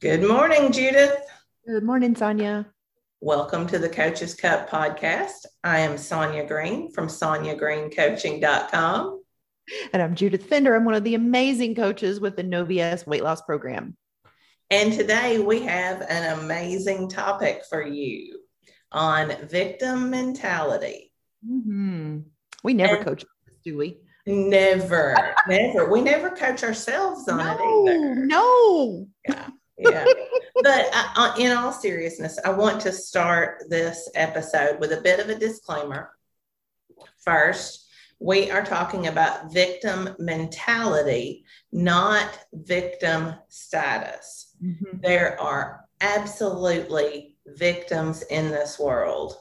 Good morning, Judith. Good morning, Sonya. Welcome to the Coaches Cup podcast. I am Sonya Green from SonyaGreenCoaching.com. And I'm Judith Fender. I'm one of the amazing coaches with the No BS weight loss program. And today we have an amazing topic for you on victim mentality. Mm-hmm. We never and coach, do we? Never, never. We never coach ourselves on no, it either. No. Yeah. Yeah. but uh, uh, in all seriousness, I want to start this episode with a bit of a disclaimer. First, we are talking about victim mentality, not victim status. Mm-hmm. There are absolutely victims in this world.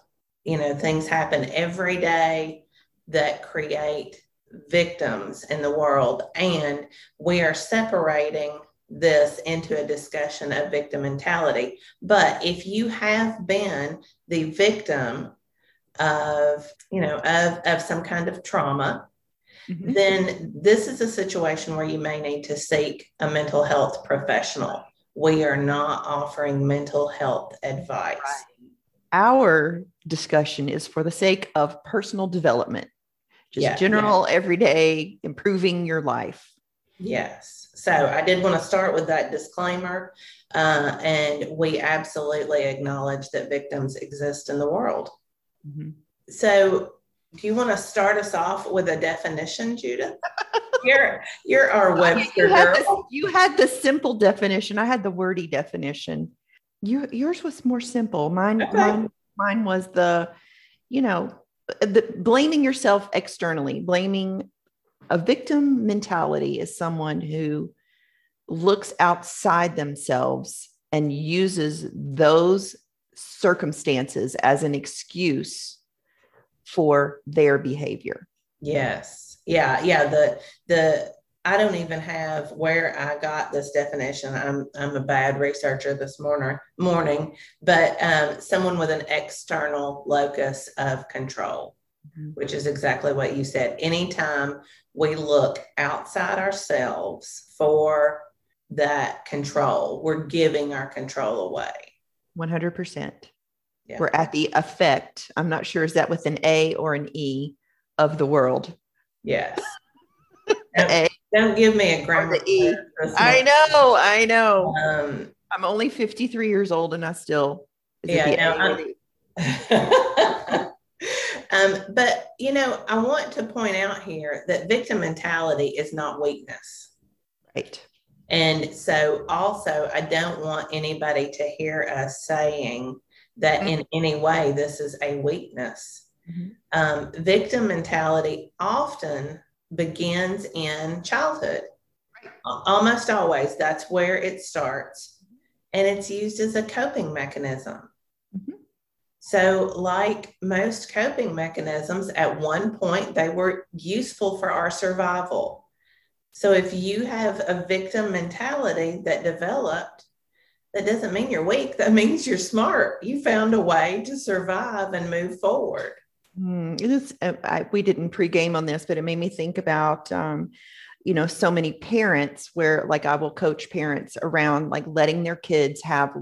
You know, things happen every day that create victims in the world, and we are separating this into a discussion of victim mentality. But if you have been the victim of, you know, of, of some kind of trauma, mm-hmm. then this is a situation where you may need to seek a mental health professional. We are not offering mental health advice. Our discussion is for the sake of personal development, just yeah, general, yeah. everyday improving your life. Yes. So I did want to start with that disclaimer. Uh, and we absolutely acknowledge that victims exist in the world. Mm-hmm. So, do you want to start us off with a definition, Judith? you're you're our Webster you girl. The, you had the simple definition. I had the wordy definition. You, yours was more simple. Mine, okay. mine, mine was the, you know, the blaming yourself externally, blaming a victim mentality is someone who looks outside themselves and uses those circumstances as an excuse for their behavior. Yes. Yeah. Yeah. The, the, I don't even have where I got this definition. I'm I'm a bad researcher this morning morning, but um, someone with an external locus of control, mm-hmm. which is exactly what you said. Anytime we look outside ourselves for that control. We're giving our control away. 100%. Yeah. We're at the effect. I'm not sure, is that with an A or an E of the world? Yes. don't, don't give me a grammar. E. I know, I know. Um, I'm only 53 years old and I still. Yeah, um, but you know, I want to point out here that victim mentality is not weakness. Right. And so, also, I don't want anybody to hear us saying that in any way this is a weakness. Mm-hmm. Um, victim mentality often begins in childhood. Almost always, that's where it starts. And it's used as a coping mechanism. So, like most coping mechanisms, at one point they were useful for our survival. So if you have a victim mentality that developed, that doesn't mean you're weak. That means you're smart. You found a way to survive and move forward. Mm, it is, uh, I, we didn't pregame on this, but it made me think about, um, you know, so many parents where, like, I will coach parents around like letting their kids have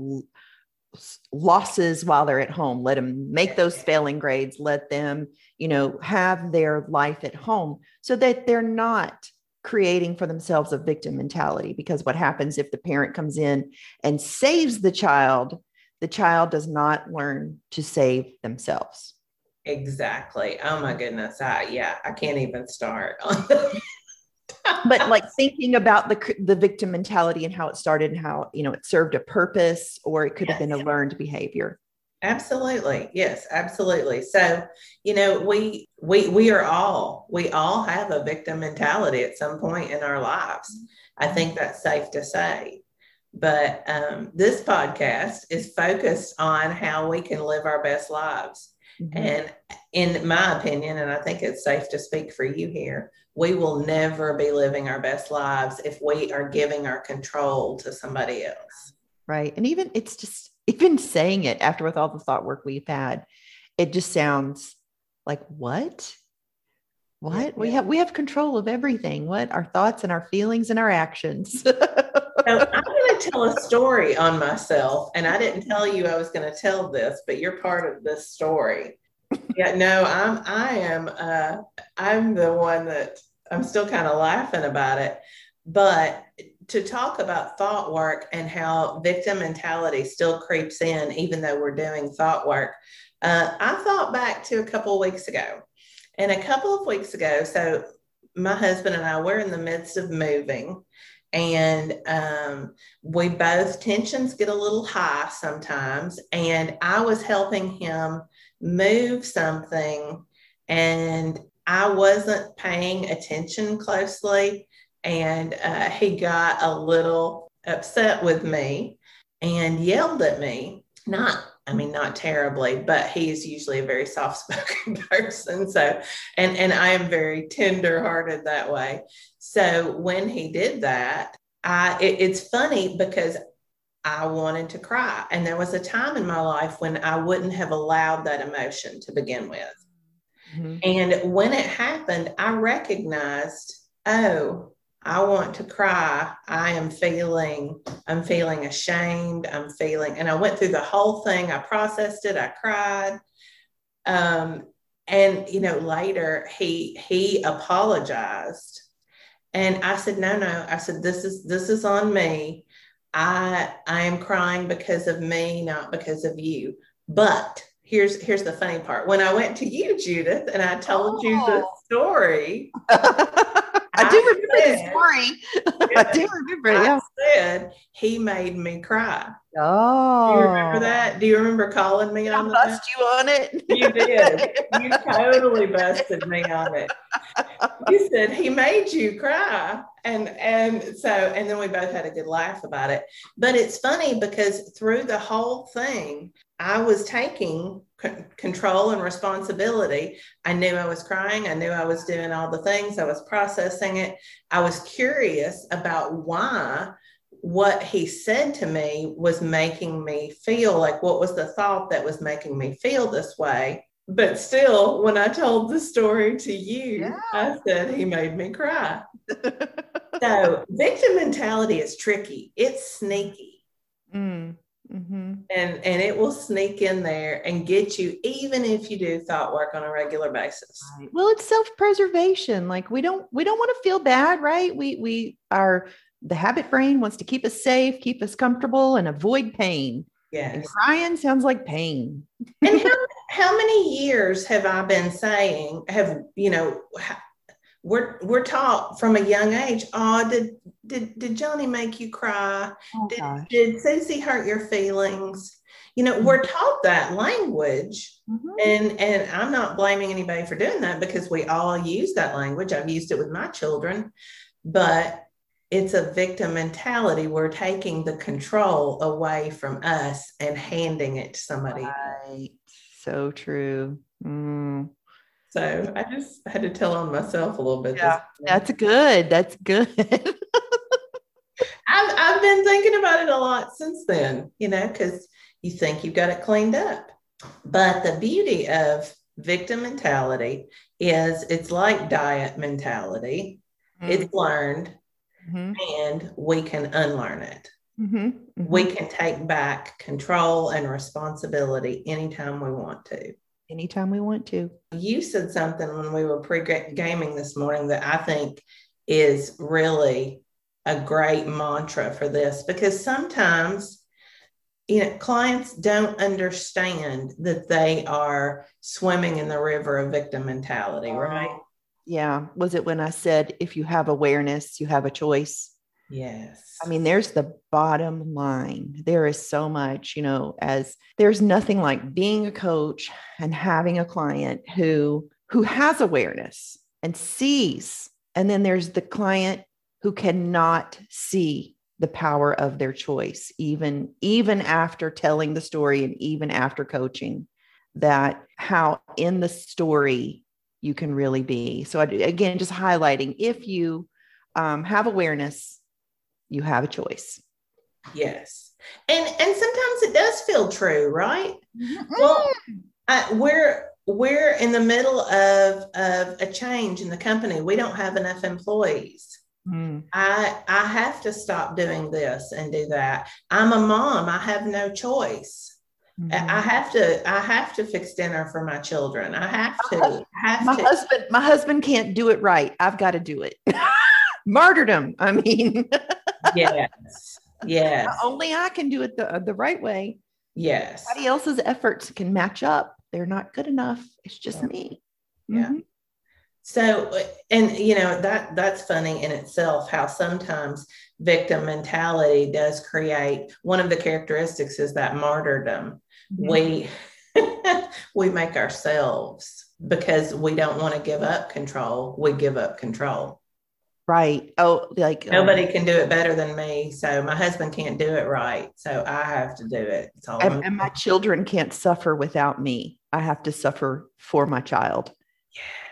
losses while they're at home. Let them make those failing grades. Let them, you know, have their life at home so that they're not creating for themselves a victim mentality. Because what happens if the parent comes in and saves the child the child does not learn to save themselves. Exactly. Oh my goodness. I, yeah i can't even start but like thinking about the the victim mentality and how it started and how you know it served a purpose or it could yes. have been a learned behavior Absolutely. Yes, absolutely. So, you know, we we we are all we all have a victim mentality at some point in our lives. I think that's safe to say. But um, this podcast is focused on how we can live our best lives. Mm-hmm. And in my opinion, and I think it's safe to speak for you here, we will never be living our best lives if we are giving our control to somebody else. Right. And even it's just even saying it after with all the thought work we've had, it just sounds like what? What? Yeah. We have we have control of everything. What? Our thoughts and our feelings and our actions. so I'm going to to tell a story on myself, and I didn't tell you I was going to tell this, but you're part of this story. Yeah, no, I'm I am uh I'm the one that I'm still kind of laughing about it. But to talk about thought work and how victim mentality still creeps in, even though we're doing thought work, uh, I thought back to a couple weeks ago. And a couple of weeks ago, so my husband and I were in the midst of moving, and um, we both tensions get a little high sometimes. And I was helping him move something, and I wasn't paying attention closely. And uh, he got a little upset with me and yelled at me. Not, I mean, not terribly, but he is usually a very soft spoken person. So, and, and I am very tender hearted that way. So when he did that, I, it, it's funny because I wanted to cry. And there was a time in my life when I wouldn't have allowed that emotion to begin with. Mm-hmm. And when it happened, I recognized, oh, I want to cry. I am feeling, I'm feeling ashamed. I'm feeling, and I went through the whole thing. I processed it. I cried. Um, and you know, later he he apologized. And I said, no, no. I said, this is this is on me. I I am crying because of me, not because of you. But here's here's the funny part. When I went to you, Judith, and I told oh. you the oh. story. I do remember said, the story. I do remember. I yeah. Said he made me cry. Oh, do you remember that? Do you remember calling me on I bust that? you on it? You did. you totally busted me on it. You said he made you cry, and and so and then we both had a good laugh about it. But it's funny because through the whole thing, I was taking c- control and responsibility. I knew I was crying. I knew I was doing all the things. I was processing it. I was curious about why what he said to me was making me feel like what was the thought that was making me feel this way. But still, when I told the story to you, yeah. I said he made me cry. so, victim mentality is tricky, it's sneaky. Mm. Mm-hmm. And and it will sneak in there and get you, even if you do thought work on a regular basis. Right. Well, it's self preservation. Like we don't we don't want to feel bad, right? We we are the habit brain wants to keep us safe, keep us comfortable, and avoid pain. Yeah, and crying sounds like pain. and how how many years have I been saying? Have you know? we're we're taught from a young age. Oh, did did did Johnny make you cry? Oh, did gosh. did Susie hurt your feelings? You know, mm-hmm. we're taught that language, mm-hmm. and and I'm not blaming anybody for doing that because we all use that language. I've used it with my children, but it's a victim mentality. We're taking the control away from us and handing it to somebody. Right. So true. Mm. So I just had to tell on myself a little bit. Yeah, that's good. That's good. I've, I've been thinking about it a lot since then, you know, because you think you've got it cleaned up. But the beauty of victim mentality is it's like diet mentality, mm-hmm. it's learned, mm-hmm. and we can unlearn it. Mm-hmm. mm-hmm. We can take back control and responsibility anytime we want to anytime we want to. You said something when we were pre gaming this morning that I think is really a great mantra for this because sometimes you know clients don't understand that they are swimming in the river of victim mentality right yeah was it when i said if you have awareness you have a choice Yes. I mean, there's the bottom line. There is so much, you know, as there's nothing like being a coach and having a client who who has awareness and sees. And then there's the client who cannot see the power of their choice even even after telling the story and even after coaching that how in the story you can really be so again just highlighting if you um, have awareness you have a choice. Yes. And and sometimes it does feel true, right? Mm-hmm. Well, I, we're we're in the middle of of a change in the company. We don't have enough employees. Mm. I I have to stop doing this and do that. I'm a mom. I have no choice. Mm-hmm. I have to I have to fix dinner for my children. I have to. I have my to. husband my husband can't do it right. I've got to do it. Martyrdom. I mean. yes. Yes. Only I can do it the the right way. Yes. Everybody else's efforts can match up. They're not good enough. It's just yeah. me. Yeah. Mm-hmm. So, and you know, that that's funny in itself how sometimes victim mentality does create one of the characteristics is that martyrdom. Mm-hmm. We we make ourselves because we don't want to give up control, we give up control. Right. Oh, like nobody um, can do it better than me. So my husband can't do it right. So I have to do it. And, and my children can't suffer without me. I have to suffer for my child. Yes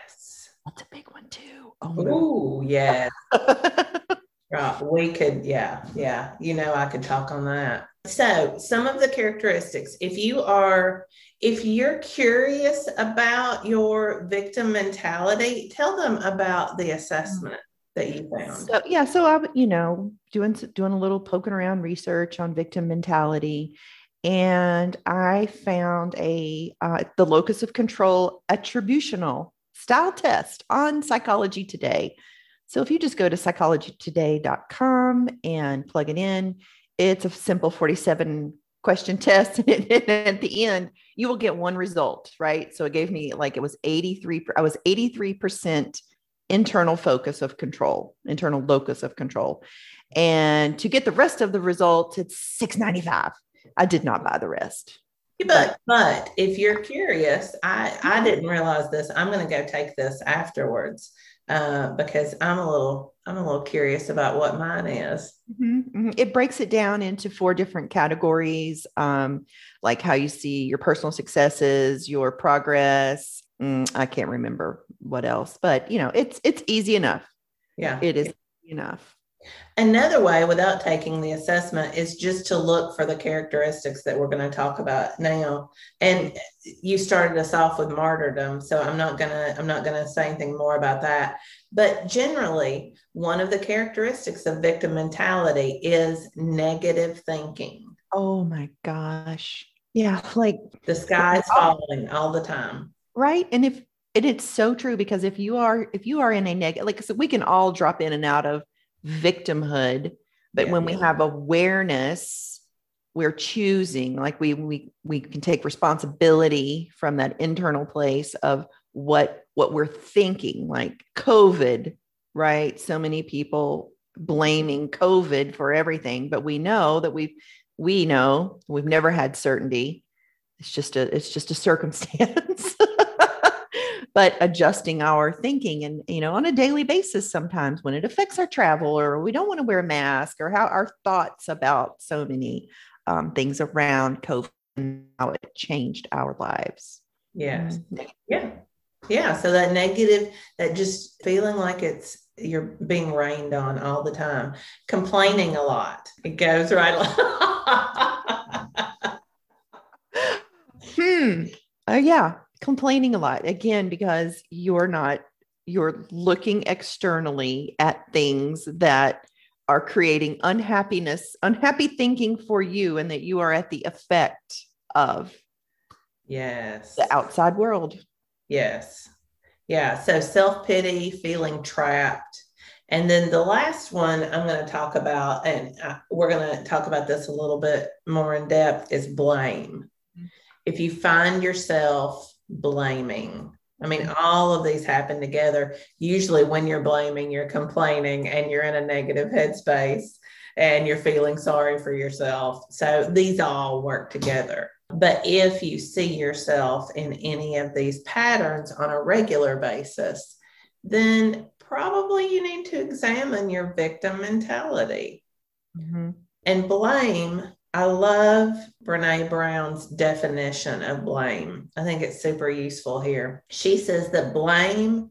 that's a big one too. Oh, yeah. right. We could, yeah, yeah. You know, I could talk on that. So, some of the characteristics, if you are, if you're curious about your victim mentality, tell them about the assessment that you found. So, yeah, so I'm, you know, doing doing a little poking around research on victim mentality, and I found a uh, the locus of control attributional style test on Psychology Today. So if you just go to psychologytoday.com and plug it in, it's a simple 47 question test. And at the end, you will get one result, right? So it gave me like it was 83, I was 83% internal focus of control, internal locus of control. And to get the rest of the results, it's 695. I did not buy the rest. But but if you're curious, I I didn't realize this. I'm going to go take this afterwards uh, because I'm a little I'm a little curious about what mine is. Mm-hmm, mm-hmm. It breaks it down into four different categories, um, like how you see your personal successes, your progress. Mm, I can't remember what else, but you know, it's it's easy enough. Yeah, it is enough. Another way without taking the assessment is just to look for the characteristics that we're going to talk about now. And you started us off with martyrdom, so I'm not going to I'm not going to say anything more about that. But generally, one of the characteristics of victim mentality is negative thinking. Oh my gosh. Yeah, like the sky is oh. falling all the time. Right? And if and it's so true because if you are if you are in a negative like so we can all drop in and out of victimhood but yeah, when we have awareness we're choosing like we we we can take responsibility from that internal place of what what we're thinking like covid right? So many people blaming covid for everything but we know that we've we know we've never had certainty. It's just a it's just a circumstance but adjusting our thinking and you know on a daily basis sometimes when it affects our travel or we don't want to wear a mask or how our thoughts about so many um, things around covid and how it changed our lives. Yes. Mm-hmm. yeah. Yeah so that negative that just feeling like it's you're being rained on all the time. Complaining a lot it goes right hmm. Oh yeah complaining a lot again because you're not you're looking externally at things that are creating unhappiness unhappy thinking for you and that you are at the effect of yes. the outside world. Yes. Yeah so self-pity feeling trapped. And then the last one i'm going to talk about and we're going to talk about this a little bit more in depth is blame. Mm-hmm. if you find yourself blaming. I mean, all of these happen together. Usually, when you're blaming, you're complaining and you're in a negative headspace and you're feeling sorry for yourself. So, these all work together. But if you see yourself in any of these patterns on a regular basis, then probably you need to examine your victim mentality. Mm-hmm. And blame I love Brene Brown's definition of blame. I think it's super useful here. She says that blame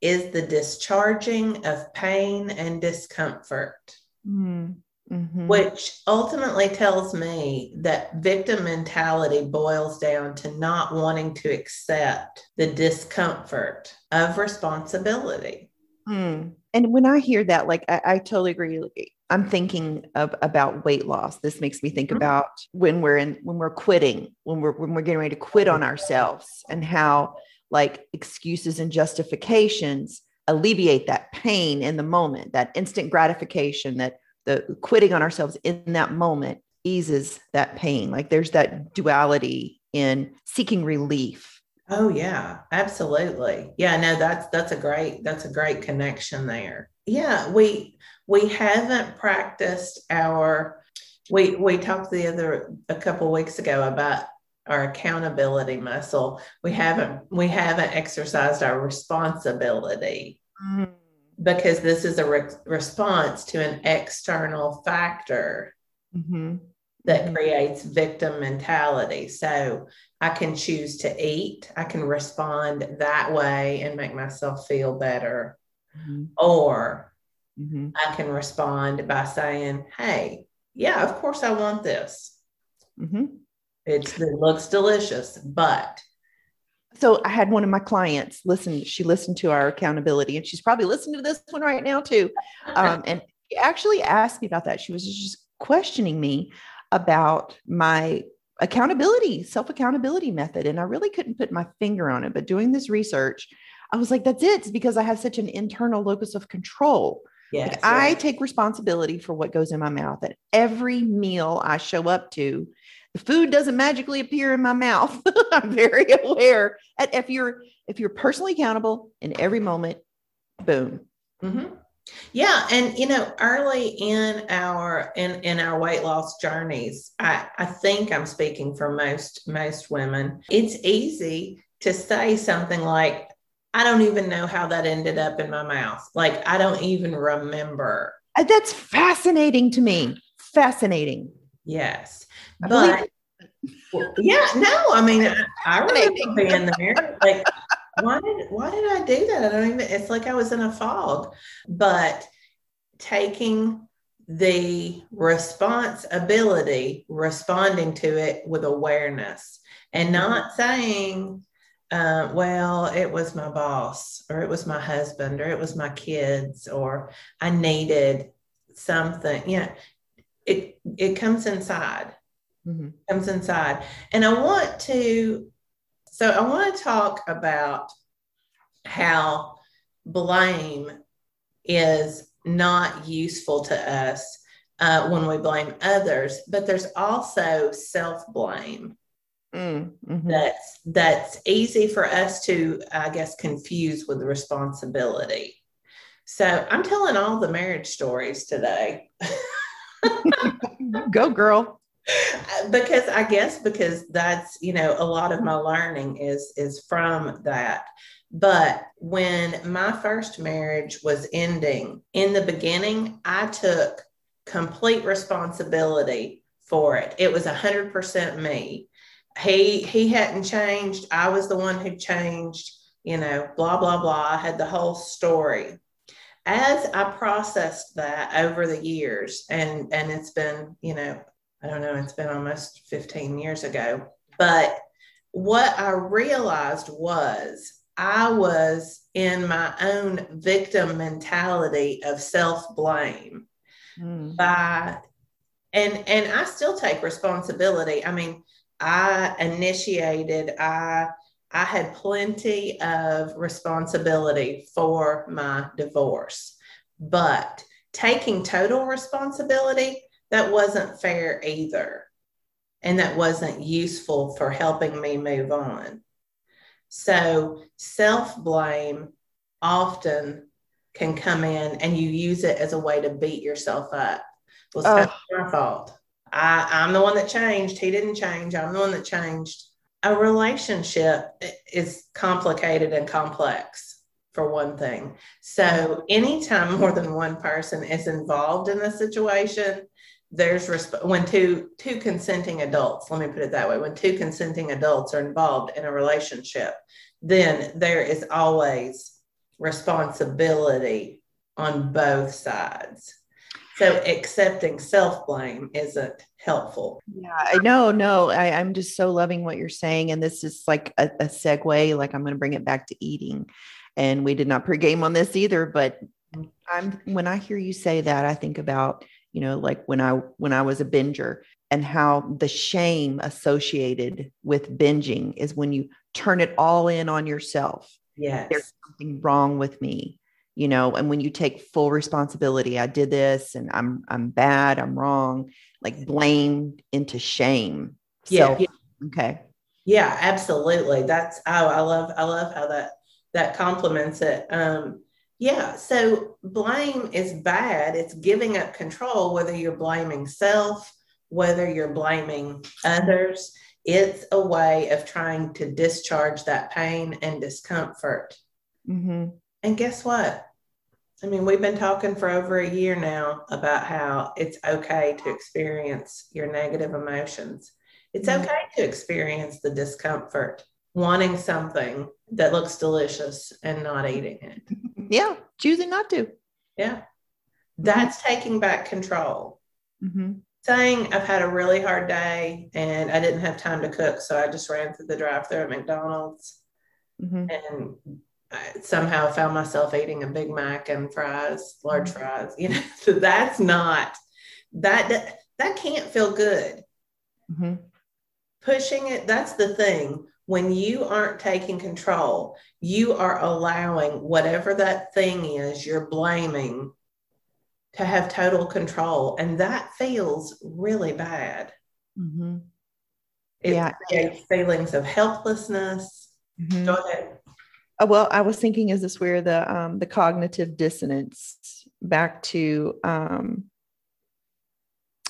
is the discharging of pain and discomfort, mm-hmm. which ultimately tells me that victim mentality boils down to not wanting to accept the discomfort of responsibility. Mm. And when I hear that, like I, I totally agree. I'm thinking of about weight loss. This makes me think mm-hmm. about when we're in when we're quitting, when we're when we're getting ready to quit on ourselves, and how like excuses and justifications alleviate that pain in the moment, that instant gratification, that the quitting on ourselves in that moment eases that pain. Like there's that duality in seeking relief. Oh yeah, absolutely. Yeah, no, that's that's a great that's a great connection there. Yeah, we we haven't practiced our we we talked the other a couple weeks ago about our accountability muscle we haven't we haven't exercised our responsibility mm-hmm. because this is a re- response to an external factor mm-hmm. That mm-hmm. creates victim mentality so i can choose to eat i can respond that way and make myself feel better mm-hmm. or mm-hmm. i can respond by saying hey yeah of course i want this mm-hmm. It looks delicious, but so I had one of my clients listen. She listened to our accountability, and she's probably listening to this one right now too. Um, and she actually asked me about that. She was just questioning me about my accountability, self accountability method, and I really couldn't put my finger on it. But doing this research, I was like, "That's it." It's because I have such an internal locus of control. Yes, like I take responsibility for what goes in my mouth. At every meal I show up to, the food doesn't magically appear in my mouth. I'm very aware. And if you're if you're personally accountable in every moment, boom. Mm-hmm. Yeah, and you know, early in our in in our weight loss journeys, I I think I'm speaking for most most women. It's easy to say something like, "I don't even know how that ended up in my mouth. Like I don't even remember." Uh, that's fascinating to me. Fascinating. Yes. But yeah, no, I mean, I, I remember being there. Like, why did why did I do that? I don't even. It's like I was in a fog. But taking the responsibility, responding to it with awareness, and not saying, uh, "Well, it was my boss, or it was my husband, or it was my kids, or I needed something." Yeah, it it comes inside mm-hmm. comes inside. And I want to, so I want to talk about how blame is not useful to us uh, when we blame others, but there's also self blame. Mm-hmm. That's that's easy for us to, I guess, confuse with responsibility. So I'm telling all the marriage stories today. Go, girl. because I guess because that's you know a lot of my learning is is from that. But when my first marriage was ending, in the beginning, I took complete responsibility for it. It was 100% me. He he hadn't changed. I was the one who changed, you know, blah blah blah. I had the whole story. As I processed that over the years and and it's been, you know, I don't know, it's been almost 15 years ago. But what I realized was I was in my own victim mentality of self blame mm. by and and I still take responsibility. I mean, I initiated, I I had plenty of responsibility for my divorce, but taking total responsibility, that wasn't fair either. And that wasn't useful for helping me move on. So self blame often can come in and you use it as a way to beat yourself up. Well, it's oh. my fault. I, I'm the one that changed. He didn't change. I'm the one that changed. A relationship is complicated and complex for one thing. So anytime more than one person is involved in a situation, there's resp- when two two consenting adults let me put it that way when two consenting adults are involved in a relationship then there is always responsibility on both sides. So accepting self-blame isn't helpful. Yeah i know no I, i'm just so loving what you're saying and this is like a, a segue like i'm going to bring it back to eating. And we did not pregame on this either but mm-hmm. I'm when I hear you say that, I think about, you know, like when I when I was a binger and how the shame associated with binging is when you turn it all in on yourself. Yes. There's something wrong with me, you know, and when you take full responsibility, I did this and I'm I'm bad, I'm wrong, like blame into shame. Yeah. So, okay. Yeah, absolutely. That's oh, I love I love how that that complements it. Um yeah, so blame is bad. It's giving up control, whether you're blaming self, whether you're blaming others. It's a way of trying to discharge that pain and discomfort. Mm-hmm. And guess what? I mean, we've been talking for over a year now about how it's okay to experience your negative emotions. It's Mhm. okay to experience the discomfort, wanting something that looks delicious and not eating it. Yeah, choosing not to. Yeah. That's taking back control. Mm-hmm. Saying I've had a really hard day and I didn't have time to cook, so I just ran through the drive through at McDonald's Mm-hmm. and I somehow found myself eating a Big Mac and fries, large Mm-hmm. fries. You know, so that's not that that can't feel good. Mm-hmm. Pushing it, that's the thing. When you aren't taking control, you are allowing whatever that thing is you're blaming to have total control. And that feels really bad. Mm-hmm. It Yeah. creates feelings of helplessness. Mm-hmm. Go ahead. Oh, well, I was thinking, is this where the um, the cognitive dissonance back to um,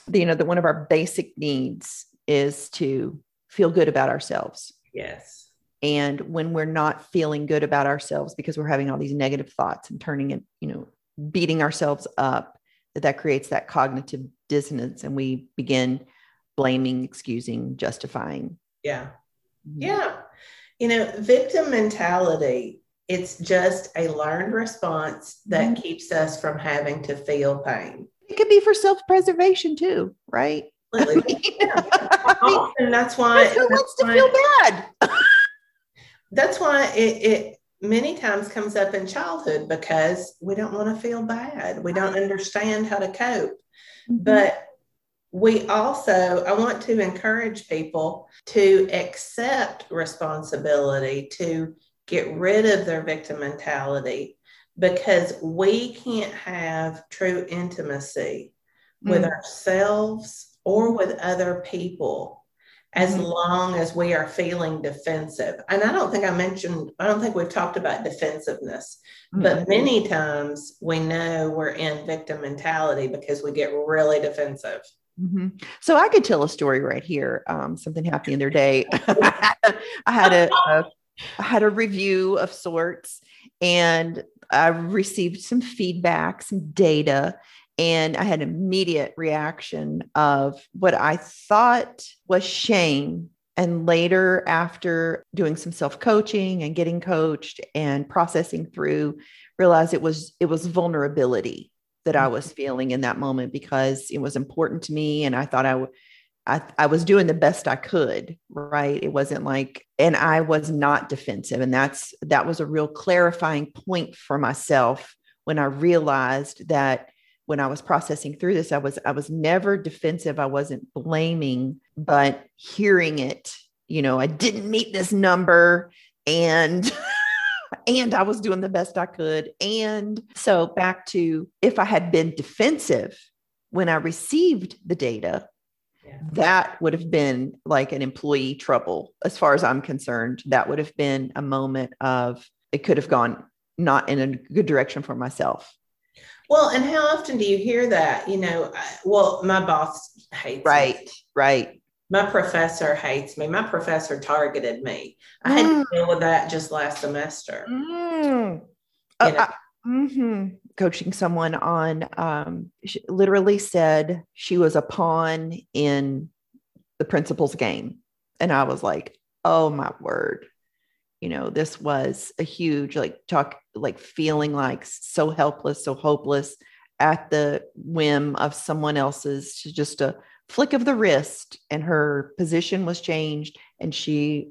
the, you know that one of our basic needs is to feel good about ourselves, Yes. and when we're not feeling good about ourselves because we're having all these negative thoughts and turning it, you know, beating ourselves up, that that creates that cognitive dissonance, and we begin blaming, excusing, justifying. Yeah. Yeah. You know, victim mentality, it's just a learned response that Mhm. keeps us from having to feel pain. It could be for self preservation too, right? Completely. and that's why Who that's wants to why- feel bad? that's why it, it many times comes up in childhood because we don't want to feel bad. We don't understand how to cope. But we also, I want to encourage people to accept responsibility, to get rid of their victim mentality, because we can't have true intimacy with Mm. ourselves or with other people as Mhm. long as we are feeling defensive. And I don't think I mentioned, I don't think we've talked about defensiveness, but many times we know we're in victim mentality because we get really defensive. Mhm. So I could tell a story right here. Um, something happened the other day. I had a, a I had a review of sorts, and I received some feedback, some data, and I had an immediate reaction of what I thought was shame. And later, after doing some self coaching and getting coached and processing through, realized it was it was vulnerability that I was mm-hmm. feeling in that moment because it was important to me, and I thought I would. I, I was doing the best I could, right? It wasn't like, and I was not defensive. And that's, that was a real clarifying point for myself when I realized that when I was processing through this, I was, I was never defensive. I wasn't blaming, but hearing it, you know, I didn't meet this number and, and I was doing the best I could. And so back to if I had been defensive when I received the data, Yeah. that would have been like an employee trouble as far as i'm concerned that would have been a moment of it could have gone not in a good direction for myself Well, and how often do you hear that? You know, I- well, my boss hates me. right right My professor hates me. My professor targeted me. I had Mm. to deal with that just last semester. Mm. You Uh, know? I- mhm. coaching someone on um, she literally said she was a pawn in the principal's game and i was like oh my word you know this was a huge like talk like feeling like so helpless so hopeless at the whim of someone else's just a flick of the wrist and her position was changed and she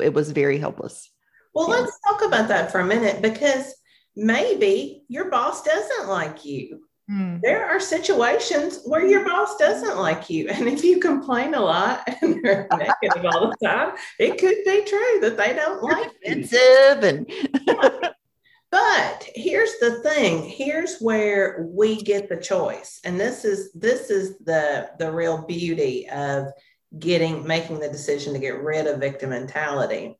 it was very helpless Well, Yeah. let's talk about that for a minute because maybe your boss doesn't like you. Mm. There are situations where your boss doesn't like you. And if you complain a lot and they're negative all the time, it could be true that they don't You're like you. defensive and But here's the thing. Here's where we get the choice. And this is this is the the real beauty of getting making the decision to get rid of victim mentality.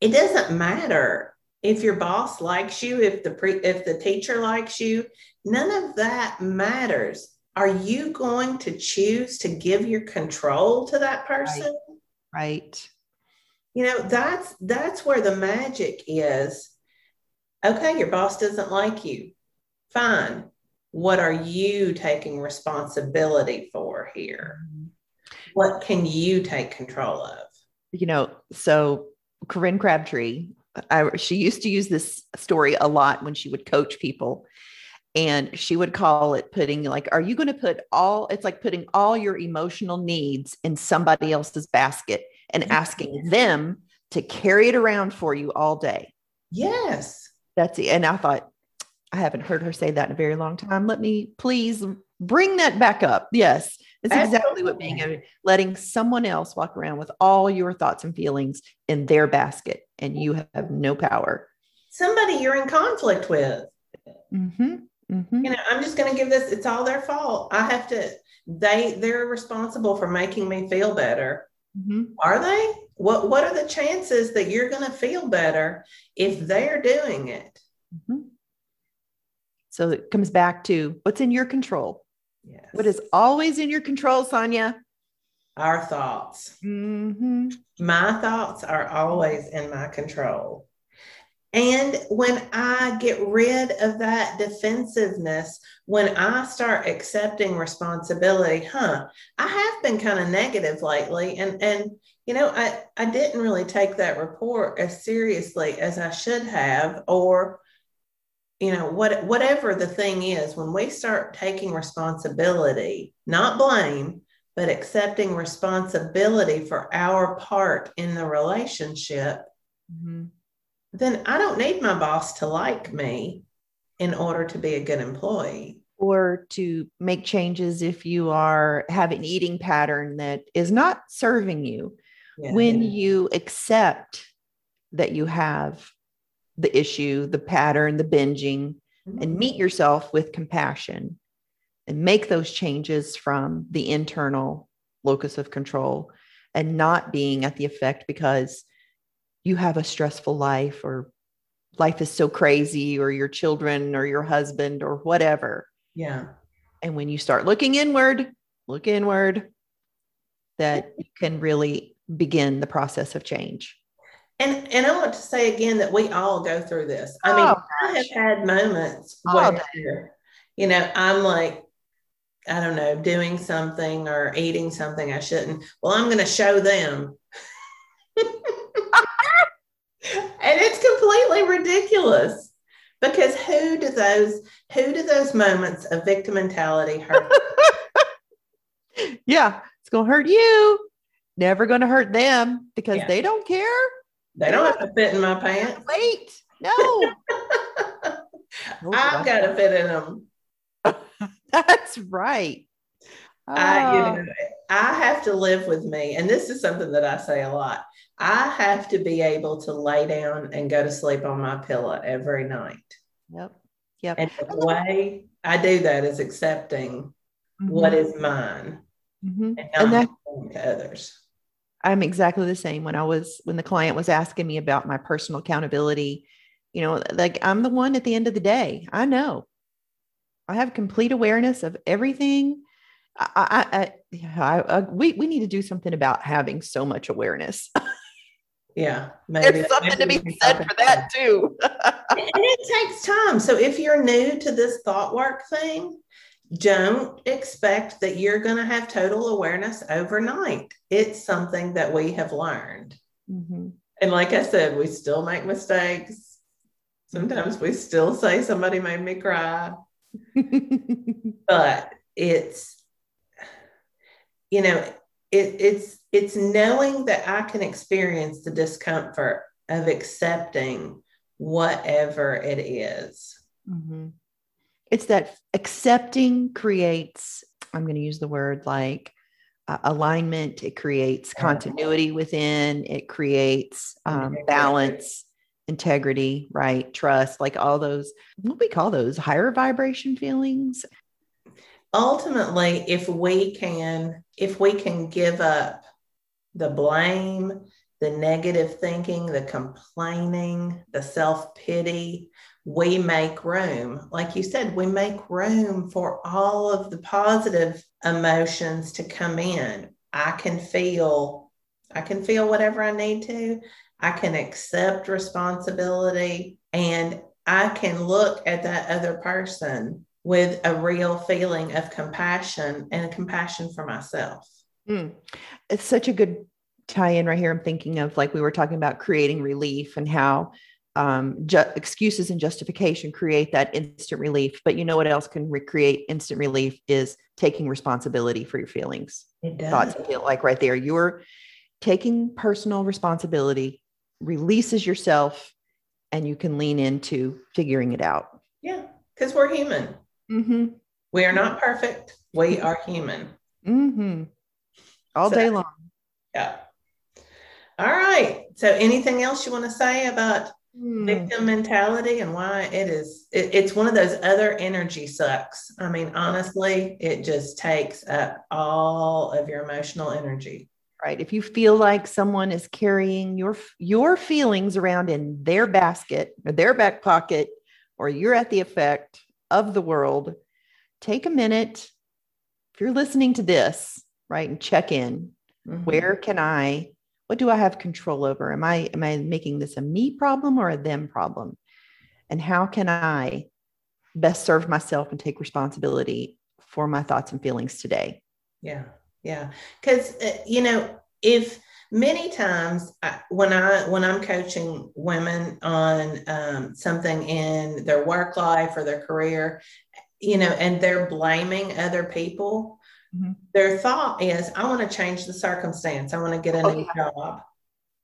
It doesn't matter if your boss likes you, if the pre, if the teacher likes you, none of that matters. Are you going to choose to give your control to that person? right. You know, that's that's where the magic is. Okay, your boss doesn't like you. Fine. What are you taking responsibility for here? What can you take control of? You know, so Corinne Crabtree, I, she used to use this story a lot when she would coach people. And she would call it putting, like, are you going to put all, it's like putting all your emotional needs in somebody else's basket and asking them to carry it around for you all day. Yes. That's it. And I thought, I haven't heard her say that in a very long time. Let me please bring that back up. Yes. It's exactly what being a, letting someone else walk around with all your thoughts and feelings in their basket and you have no power. Somebody you're in conflict with. Mm-hmm. Mm-hmm. You know, I'm just going to give this, it's all their fault. I have to, they, they're responsible for making me feel better. Mm-hmm. Are they? What, what are the chances that you're going to feel better if they're doing it? Mm-hmm. So it comes back to what's in your control. Yes. What is always in your control, Sonya? Our thoughts. Mm-hmm. My thoughts are always in my control. And when I get rid of that defensiveness, when I start accepting responsibility, huh, I have been kind of negative lately. And, and, you know, I, I didn't really take that report as seriously as I should have, or, you know, what, whatever the thing is, when we start taking responsibility, not blame, but accepting responsibility for our part in the relationship, Mm-hmm. Then I don't need my boss to like me in order to be a good employee. Or to make changes if you are have an eating pattern that is not serving you. Yeah. When you accept that you have the issue, the pattern, the binging, mm-hmm. and meet yourself with compassion and make those changes from the internal locus of control and not being at the effect because you have a stressful life or life is so crazy or your children or your husband or whatever. yeah. And when you start looking inward, look inward, that you can really begin the process of change. And and I want to say again that we all go through this. I mean, Oh, I have had moments All where you know I'm like, I don't know, doing something or eating something I shouldn't. Well, I'm going to show them. and it's completely ridiculous because who do those who do those moments of victim mentality hurt? Yeah, it's going to hurt you. Never going to hurt them because Yeah. they don't care. they don't have to fit in my pants. Wait, no. I've got to fit in them. That's right. I, you ah. know, I have to live with me. And this is something that I say a lot. I have to be able to lay down and go to sleep on my pillow every night. Yep. Yep. And the way I do that is accepting what is mine Mhm. and And not that- to others. I'm exactly the same. When I was when the client was asking me about my personal accountability, you know, like I'm the one at the end of the day. I know. I have complete awareness of everything. I, I, I, I, I we we need to do something about having so much awareness. Yeah. Maybe, There's something to be said for that too. and it takes time. So if you're new to this thought work thing, don't expect that you're going to have total awareness overnight. It's something that we have learned. Mhm. And like I said, we still make mistakes. Sometimes we still say somebody made me cry, but it's, you know, it, it's it's knowing that I can experience the discomfort of accepting whatever it is. Mm-hmm. It's that accepting creates, I'm going to use the word like uh, alignment, it creates continuity within, it creates um, balance, integrity, right? Trust, like all those, what we call those higher vibration feelings. Ultimately, if we can, if we can give up the blame, the negative thinking, the complaining, the self pity, we make room. Like you said, we make room for all of the positive emotions to come in. I can feel, I can feel whatever I need to. I can accept responsibility and I can look at that other person with a real feeling of compassion and compassion for myself. Mm. It's such a good tie in right here. I'm thinking of like we were talking about creating relief and how um, ju- excuses and justification create that instant relief. But you know what else can recreate instant relief is taking responsibility for your feelings, thoughts, and feel like right there. You're taking personal responsibility, releases yourself, and you can lean into figuring it out. Yeah, because we're human. Mm-hmm. We are not perfect. We are human. Mm-hmm. All so, day long. Yeah. All right. So, anything else you want to say about hmm. victim mentality and why it is? It, it's one of those other energy sucks. I mean, honestly, it just takes up all of your emotional energy. Right. If you feel like someone is carrying your your feelings around in their basket or their back pocket, or you're at the effect of the world, take a minute. If you're listening to this, right, and check in. Mm-hmm. Where can I what do i have control over am i am i making this a me problem or a them problem and how can i best serve myself and take responsibility for my thoughts and feelings today yeah yeah because uh, you know if many times I, when i when i'm coaching women on um, something in their work life or their career you know and they're blaming other people Mm-hmm. Their thought is, I want to change the circumstance. I want to get a oh, new yeah. job.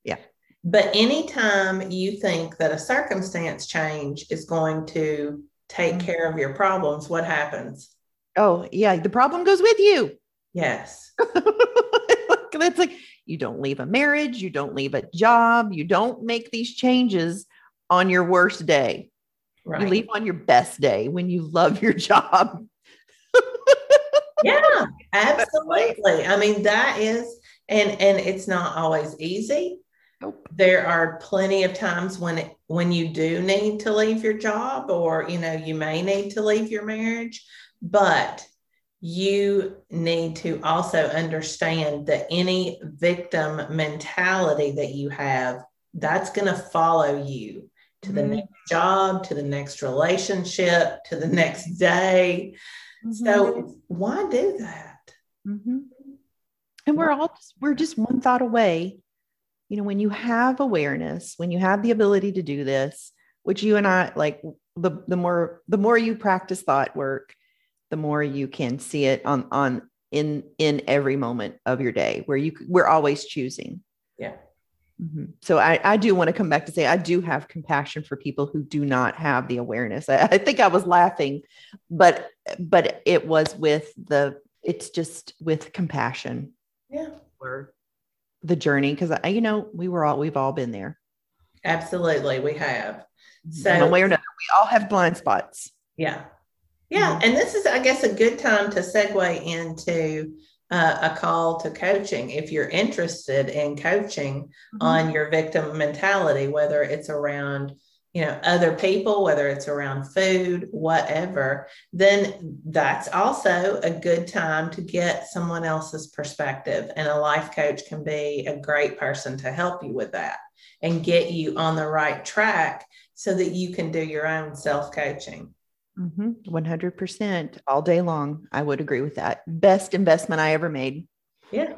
Yeah. But anytime you think that a circumstance change is going to take mm-hmm. care of your problems, what happens? Oh, yeah. The problem goes with you. Yes. It's like you don't leave a marriage, you don't leave a job, you don't make these changes on your worst day. Right. You leave on your best day when you love your job yeah, absolutely. I mean, that is, and and it's not always easy. Nope. There are plenty of times when it, when you do need to leave your job, or you know, you may need to leave your marriage, but you need to also understand that any victim mentality that you have that's going to follow you to the mm-hmm. next job to the next relationship to the next day Mm-hmm. So why do that? Mm-hmm. And we're all just, we're just one thought away. You know, when you have awareness, when you have the ability to do this, which you and I like the the more the more you practice thought work, the more you can see it on on in in every moment of your day where you we're always choosing. Yeah. Mm-hmm. So I, I do want to come back to say I do have compassion for people who do not have the awareness. I, I think I was laughing, but but it was with the it's just with compassion. Yeah. For the journey because I you know we were all we've all been there. Absolutely, we have. So one way or another, we all have blind spots. Yeah. Yeah. And this is, I guess, a good time to segue into uh, a call to coaching if you're interested in coaching mm-hmm. on your victim mentality, whether it's around you know other people whether it's around food whatever then that's also a good time to get someone else's perspective and a life coach can be a great person to help you with that and get you on the right track so that you can do your own self coaching Mm-hmm. 100% all day long. I would agree with that. Best investment I ever made. Yeah.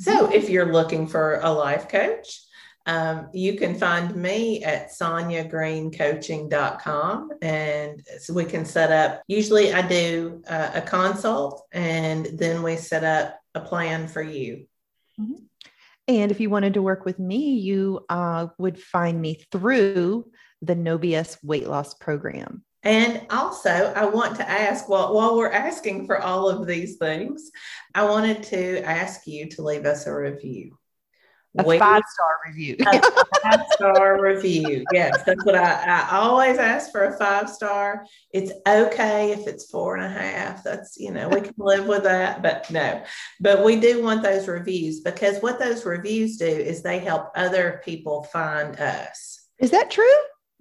So if you're looking for a life coach, um, you can find me at SonyaGreenCoaching.com and so we can set up. Usually I do uh, a consult and then we set up a plan for you. Mm-hmm. And if you wanted to work with me, you uh, would find me through the No BS weight loss program. And also, I want to ask while, while we're asking for all of these things, I wanted to ask you to leave us a review. A five star review. five star review. Yes, that's what I, I always ask for a five star. It's okay if it's four and a half. That's, you know, we can live with that, but no. But we do want those reviews because what those reviews do is they help other people find us. Is that true?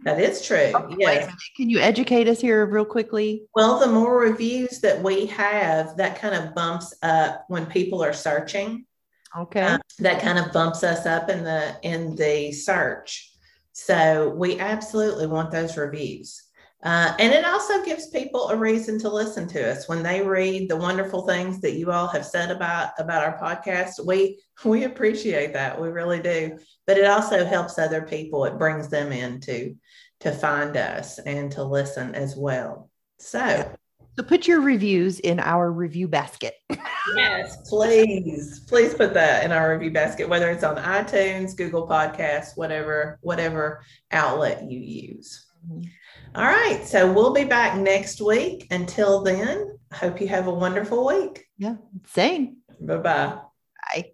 That is true. Oh, yes. Can you educate us here real quickly? Well, the more reviews that we have, that kind of bumps up when people are searching. Okay. Uh, that kind of bumps us up in the in the search. So we absolutely want those reviews. Uh, and it also gives people a reason to listen to us when they read the wonderful things that you all have said about about our podcast. We we appreciate that. We really do. But it also helps other people. It brings them in to to find us and to listen as well. So so put your reviews in our review basket. yes, please. Please put that in our review basket, whether it's on iTunes, Google Podcasts, whatever, whatever outlet you use. Mm-hmm. All right. So we'll be back next week. Until then, I hope you have a wonderful week. Yeah. Same. Bye-bye. Bye.